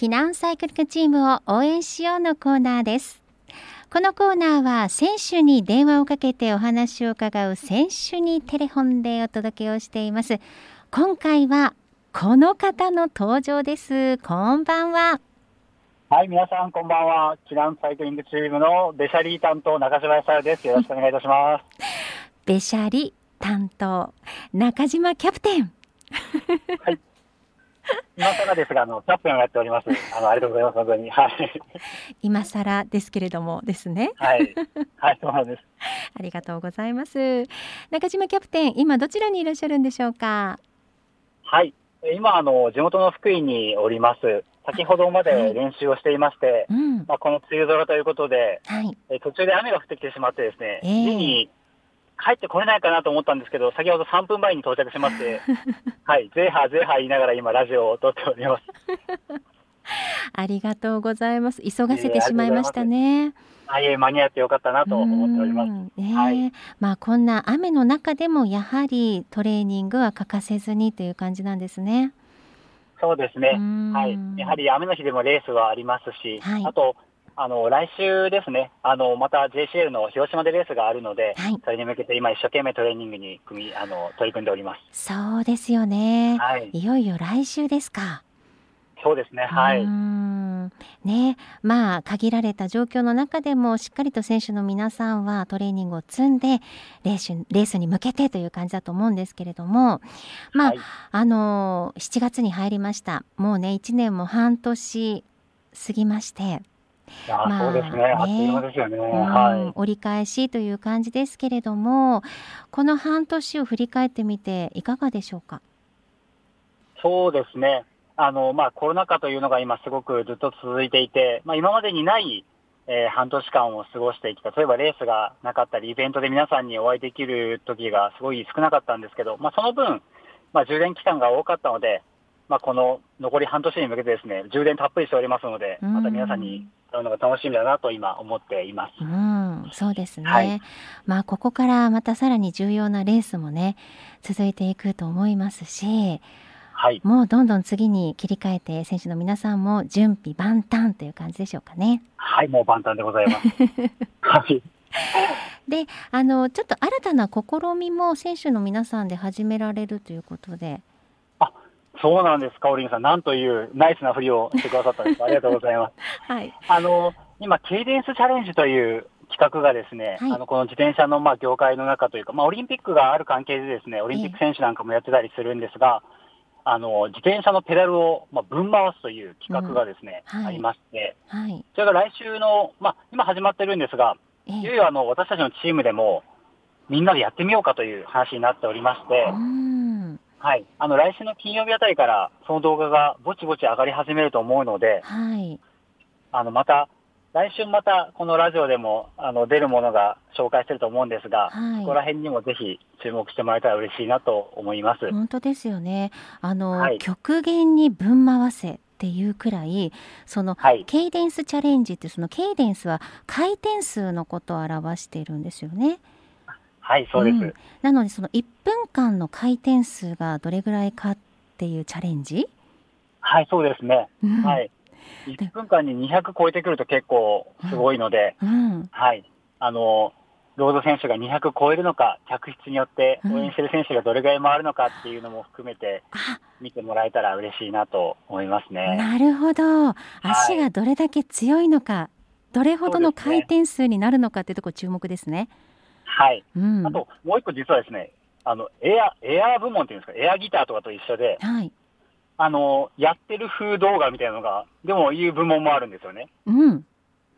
避難サイクリングチームを応援しようのコーナーですこのコーナーは選手に電話をかけてお話を伺う選手にテレフォンでお届けをしています今回はこの方の登場ですこんばんははい、皆さんこんばんは。キランサイクリングチームのベシャリー担当中島さです。よろしくお願いいたします。ベシャリ担当中島キャプテン。はい。今更ですが、あのキャプテンをやっております。あのありがとうございます。本当に。はい。今更ですけれどもですね。はい。はい、そうなんです。ありがとうございます。中島キャプテン、今どちらにいらっしゃるんでしょうか？はい。今あの地元の福井におります。先ほどまで練習をしていまして、はいうん、まあ、この梅雨空ということで、はい、え途中で雨が降ってきてしまってですね、えー、家に帰ってこれないかなと思ったんですけど、先ほど3分前に到着しまして、はい、ゼーハーゼーハー言いながら今ラジオを撮っております。ありがとうございます。急がせてしまいましたね。はい、間に合ってよかったなと思っております。ね、はい、まあこんな雨の中でもやはりトレーニングは欠かせずにという感じなんですね。そうですね。はい。やはり雨の日でもレースはありますし、はい、あと、あの、来週ですね、あの、また JCL の広島でレースがあるので、はい、それに向けて今一生懸命トレーニングに組み、あの、取り組んでおります。そうですよね。はい。いよいよ来週ですか。そうですね。はい。ね、まあ限られた状況の中でもしっかりと選手の皆さんはトレーニングを積んでレースレースに向けてという感じだと思うんですけれども、まあ、はい、あの7月に入りました。もうね1年も半年過ぎまして。まあ、そうですね。あっという間ですよね。はい。折り返しという感じですけれども、この半年を振り返ってみていかがでしょうか？そうですね。あの、まあ、コロナ禍というのが今すごくずっと続いていて、まあ、今までにない、えー、半年間を過ごしてきた。例えばレースがなかったり、イベントで皆さんにお会いできる時がすごい少なかったんですけど、まあ、その分、まあ、充電期間が多かったので、まあ、この残り半年に向けてですね、充電たっぷりしておりますので、また皆さんに会うのが楽しみだなと今思っています。うん、そうですね。はい、まあ、ここからまたさらに重要なレースもね、続いていくと思いますし、はい、もうどんどん次に切り替えて選手の皆さんも準備万端という感じでしょうかね。はい、もう万端でございます。はい。で、あのちょっと新たな試みも選手の皆さんで始められるということで。あ、そうなんです、かおりんさん、なんというナイスなふりをしてくださったんです。ありがとうございます。はい。あの今ケイデンスチャレンジという企画がですね、はい、あのこの自転車のまあ業界の中というか、まあ、オリンピックがある関係でですね、オリンピック選手なんかもやってたりするんですが、あの、自転車のペダルを、まあ、ぶん回すという企画がですね、うん。はい、ありまして、はい、それが来週の、まあ、今始まってるんですが、いよいよあの、私たちのチームでも、みんなでやってみようかという話になっておりまして、はい。あの、来週の金曜日あたりから、その動画がぼちぼち上がり始めると思うので、はい。あの、また、来週またこのラジオでもあの出るものが紹介してると思うんですが、はい、ここら辺にもぜひ注目してもらえたら嬉しいなと思います。本当ですよね。あの、はい、極限にぶん回せっていうくらいその、はい、ケイデンスチャレンジってそのケイデンスは回転数のことを表しているんですよね。はい、そうです。うん、なのでその1分間の回転数がどれぐらいかっていうチャレンジ？はい、そうですね。うん、はい。1分間に200超えてくると結構すごいので、うん、はい。あの、ロード選手が200超えるのか、客室によって応援してる選手がどれぐらい回るのかっていうのも含めて、見てもらえたら嬉しいなと思いますね。なるほど。足がどれだけ強いのか、はい、どれほどの回転数になるのかっていうところ注目ですね。はい。うん、あと、もう一個実はですね、あの、エア、エア部門っていうんですか、エアギターとかと一緒で、はい。あの、やってる風動画みたいなのが、でもいう部門もあるんですよね。うん。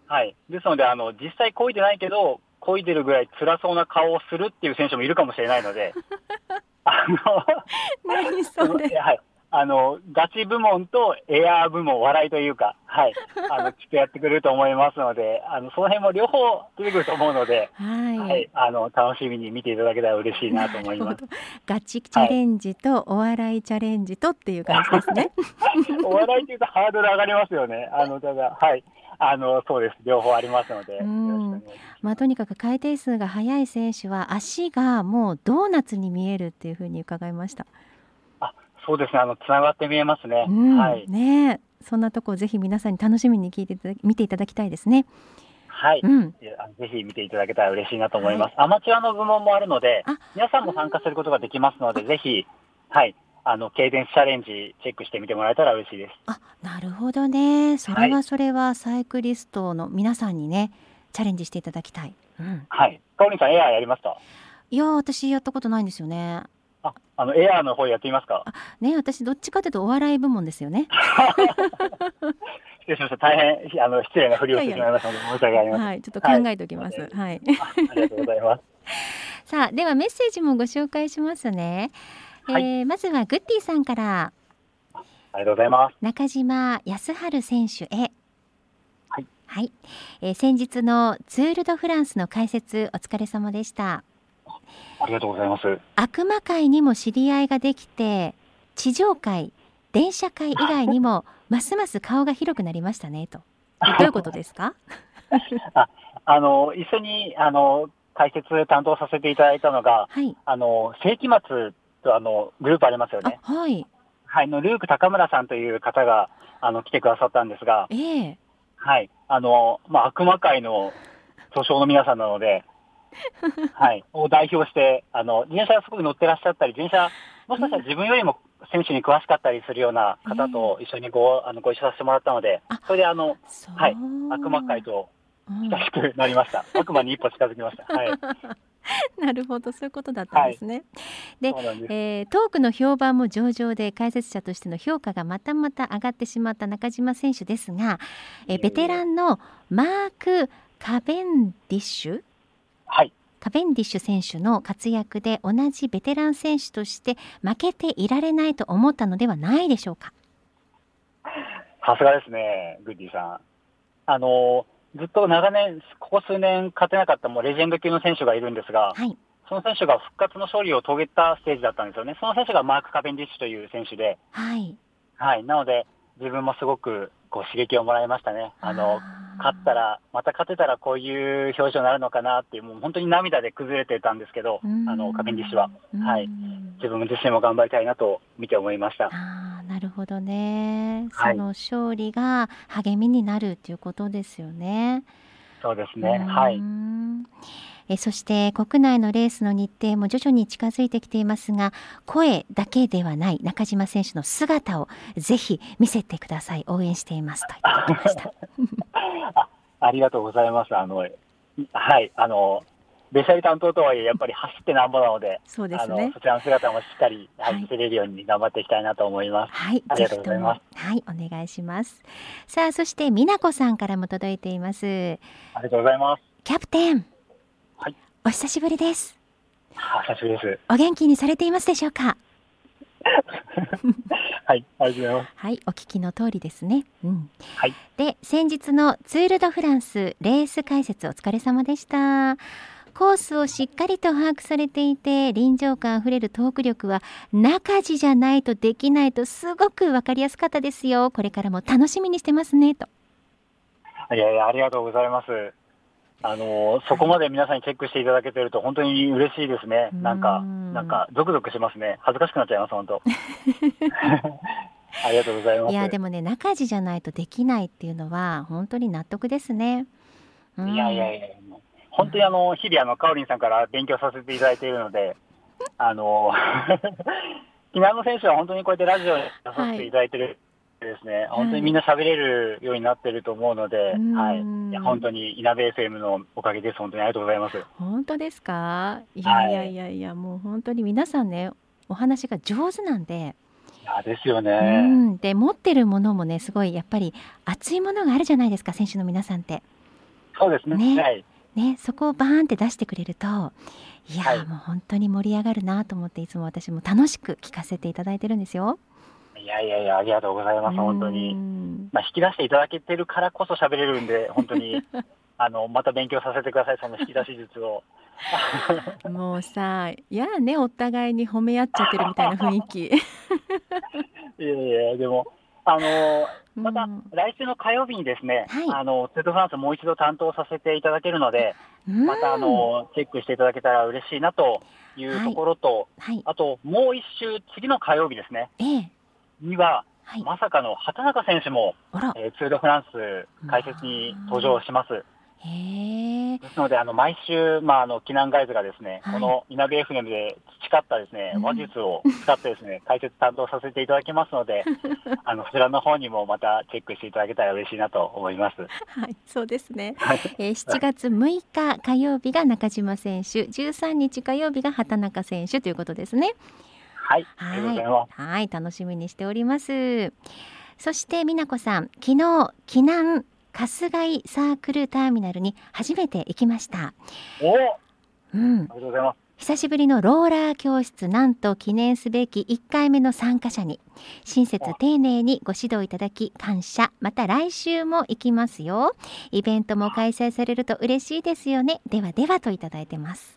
はい。ですので、あの、実際漕いでないけど、漕いでるぐらい辛そうな顔をするっていう選手もいるかもしれないので、あの、何それ はい。あの、ガチ部門とエアー部門、笑いというか、はい、あの、きっとやってくれると思いますので、あの、その辺も両方出てくると思うので、はい、はい、あの、楽しみに見ていただけたら嬉しいなと思います。ガチチャレンジとお笑いチャレンジとっていう感じですね。お笑いっていうとハードル上がりますよね。あの、ただ、はい。あの、そうです。両方ありますので。まあ、とにかく回転数が速い選手は足がもうドーナツに見えるっていうふうに伺いました。そうですね、あの、つながって見えますね。うん、はい。ねそんなとこぜひ皆さんに楽しみに聞いて見ていただきたいですね。はい、うん、ぜひ見ていただけたら嬉しいなと思います。はい、アマチュアの部門もあるので、皆さんも参加することができますので、ぜひ、はい、あの、ケイデンスチャレンジチェックしてみてもらえたら嬉しいです。あ、なるほどね。それはそれはサイクリストの皆さんにね、チャレンジしていただきたい。うん、はい。かおりんさん、エアーやりましたいや、私やったことないんですよね。あ、あの、エアーの方やってみますか？ね、私どっちかというとお笑い部門ですよね。失礼しました。大変、あの、失礼なふりをしてしまいましたので、申し訳ありません。はい、ちょっと考えておきます。はい。はい、ありがとうございます。さあ、ではメッセージもご紹介しますね。はい、えー、まずはグッディさんからありがとうございます中島康晴選手へはい、はいえー、先日のツール・ド・フランスの解説お疲れ様でしたありがとうございます。悪魔界にも知り合いができて地上界電車界以外にも ますます顔が広くなりましたねと。どういうことですか？ああの一緒にあの解説担当させていただいたのが、はい、あの世紀末とあのグループありますよね。はい。はい、のルーク高村さんという方があの来てくださったんですが、ええ。はい、あの、まあ、悪魔界の巨匠の皆さんなので、はい、を代表して、あの、自転車すごく乗ってらっしゃったり、自転車、もしかしたら自分よりも選手に詳しかったりするような方と一緒にご,、あのご一緒させてもらったので、それであの、はい、悪魔界と親しくなりました。悪魔に一歩近づきました。はい。なるほど。そういうことだったんですね。はい、でえー、トークの評判も上々で解説者としての評価がまたまた上がってしまった中島選手ですが、えー、ベテランのマーク・カベンディッシュ、はい、カベンディッシュ選手の活躍で同じベテラン選手として負けていられないと思ったのではないでしょうか？さすがですね、グッディさん。あのずっと長年、ここ数年勝てなかったもうレジェンド級の選手がいるんですが、はい、その選手が復活の勝利を遂げたステージだったんですよね。その選手がマーク・カベンディッシュという選手で、はい。はい。なので、自分もすごくこう刺激をもらいましたね。あの、勝ったら、また勝てたらこういう表情になるのかなっていう、もう本当に涙で崩れてたんですけど、あの、カベンディッシュは。はい。自分自身も頑張りたいなと見て思いました。あなるほどね。その勝利が励みになるっていうことですよね。そうですね。はい。えそして国内のレースの日程も徐々に近づいてきていますが声だけではない中島選手の姿をぜひ見せてください。応援しています。といただきました。あありがとうございます。あのはいあのベシャリ担当とはいえやっぱり走ってなんぼなのでそうですね。そちらの姿もしっかり走れるように頑張っていきたいなと思います、はい、ありがとうございます。はいお願いします。さあそして美奈子さんからも届いています。ありがとうございます。キャプテンお久しぶりです。久しぶりです。お元気にされていますでしょうか？はい、ありがとうございます。はい、お聞きの通りですね。うん。はい。で、先日のツールドフランスレース解説お疲れ様でした。コースをしっかりと把握されていて臨場感あふれるトーク力は中地じゃないとできないとすごくわかりやすかったですよこれからも楽しみにしてますねといやいやありがとうございますあのそこまで皆さんにチェックしていただけてると、本当に嬉しいですね。なんか、なんか、ゾクゾクしますね。恥ずかしくなっちゃいます、本当。ありがとうございます。いや、でもね、中地じゃないとできないっていうのは、本当に納得ですね。うん、いやいやいや、本当にあの、日々、あの、かおりんさんから勉強させていただいているので、あの、木南選手は本当にこうやってラジオに出させていただいてる、本当にみんな喋れるようになってると思うので、はい、いや本当に稲部 FM のおかげです。本当にありがとうございます。本当ですか？いやいやいやいや、はい、もう本当に皆さんね、お話が上手なんで。いやですよね。で持ってるものもね、すごいやっぱり熱いものがあるじゃないですか、選手の皆さんって。そうですね。ね、はい、ねそこをバーンって出してくれると、いや、はい、もう本当に盛り上がるなと思っていつも私も楽しく聞かせていただいてるんですよ。いやいやいや、ありがとうございます、本当に。まあ、引き出していただけてるからこそ喋れるんで、本当に、あの、また勉強させてください、その引き出し術を。もうさ、いやね、お互いに褒め合っちゃってるみたいな雰囲気。いやいや、でも、あのまた来週の火曜日にですね、はい、あの、ツートフランスもう一度担当させていただけるので、またあの、チェックしていただけたら嬉しいなというところと、はいはい、あともう一週、次の火曜日ですね。ええには、はい、まさかの畑中選手も、えー、ツール・フランス解説に登場します。へですので、あの毎週、まあ、あの避難ガイズがですね、はい、この稲部 FM で培ったですね、話術を使ってですね、解説担当させていただきますので、あのそちらの方にもまたチェックしていただけたら嬉しいなと思います。はい、そうですね。えー、7月6日火曜日が中島選手、13日火曜日が畑中選手ということですね。はい、はい、はい、楽しみにしております。そして美奈子さん、昨日避難春日井サークルターミナルに初めて行きました。お、うん、ありがとうございます。久しぶりのローラー教室なんと記念すべき1回目の参加者に親切丁寧にご指導いただき感謝。また来週も行きますよ。イベントも開催されると嬉しいですよね。ではではといただいてます。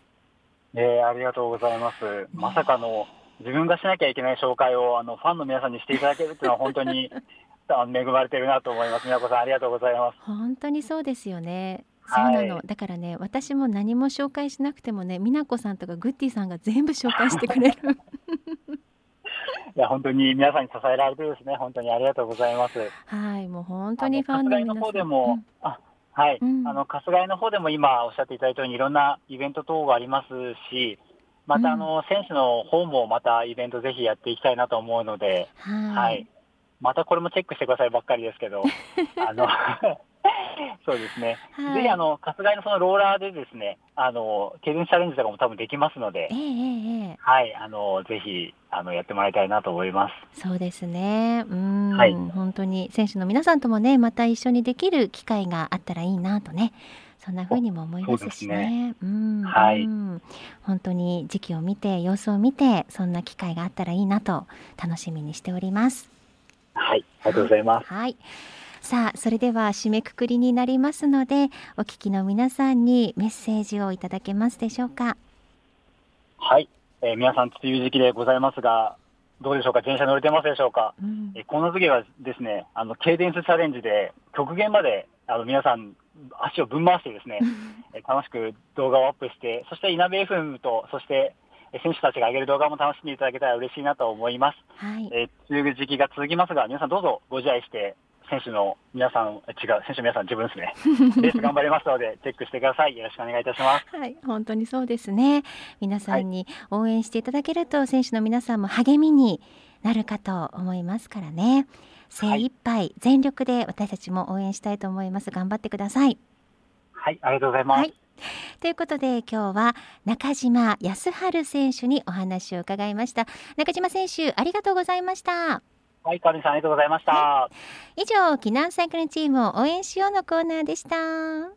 えー、ありがとうございます、まさかの自分がしなきゃいけない紹介をあのファンの皆さんにしていただけるというのは本当に 恵まれてるなと思います。宮子さんありがとうございます。本当にそうですよね。そうなの、はい、だからね私も何も紹介しなくてもね美奈子さんとかグッディさんが全部紹介してくれる。いや本当に皆さんに支えられてですね。本当にありがとうございます。はいもう本当にファンの皆さん。の方でも、うん、あはい、うん、あの春日井の方でも今おっしゃっていただいたようにいろんなイベント等がありますしまたあの、うん、選手の方もまたイベントぜひやっていきたいなと思うので、はい、またこれもチェックしてくださいばっかりですけど、あの そうですね、はい、ぜひあの春日井のそのローラーでですね、あのケビンチャレンジとかも多分できますので、えー、はい、あのぜひあのやってもらいたいなと思います。そうですね、うん、はい、本当に選手の皆さんともね、また一緒にできる機会があったらいいなとね。そんな風にも思いますしね。ねうん、はい、本当に時期を見て様子を見てそんな機会があったらいいなと楽しみにしております。はい、ありがとうございます。はい。さあ、それでは締めくくりになりますので、お聞きの皆さんにメッセージをいただけますでしょうか。はい、えー、皆さん梅雨時期でございますが、どうでしょうか、電車乗れてますでしょうか？うん、えこの次はですね、あのケイデンスチャレンジで極限まであの皆さん足をぶん回してですね、え楽しく動画をアップして、そして稲部 FM とそして選手たちが上げる動画も楽しんでいただけたら嬉しいなと思います。はい。えー、梅雨時期が続きますが、皆さんどうぞご自愛して、選手の皆さん、違う、選手の皆さん自分ですね。レース頑張りますので、チェックしてください。よろしくお願いいたします。はい、本当にそうですね。皆さんに応援していただけると、はい、選手の皆さんも励みになるかと思いますからね。精一杯全力で私たちも応援したいと思います。頑張ってください。はい、ありがとうございます。はいということで今日は中島康晴選手にお話を伺いました中島選手ありがとうございましたはい、かおりさんありがとうございました、はい、以上、避難サイクルチームを応援しようのコーナーでした。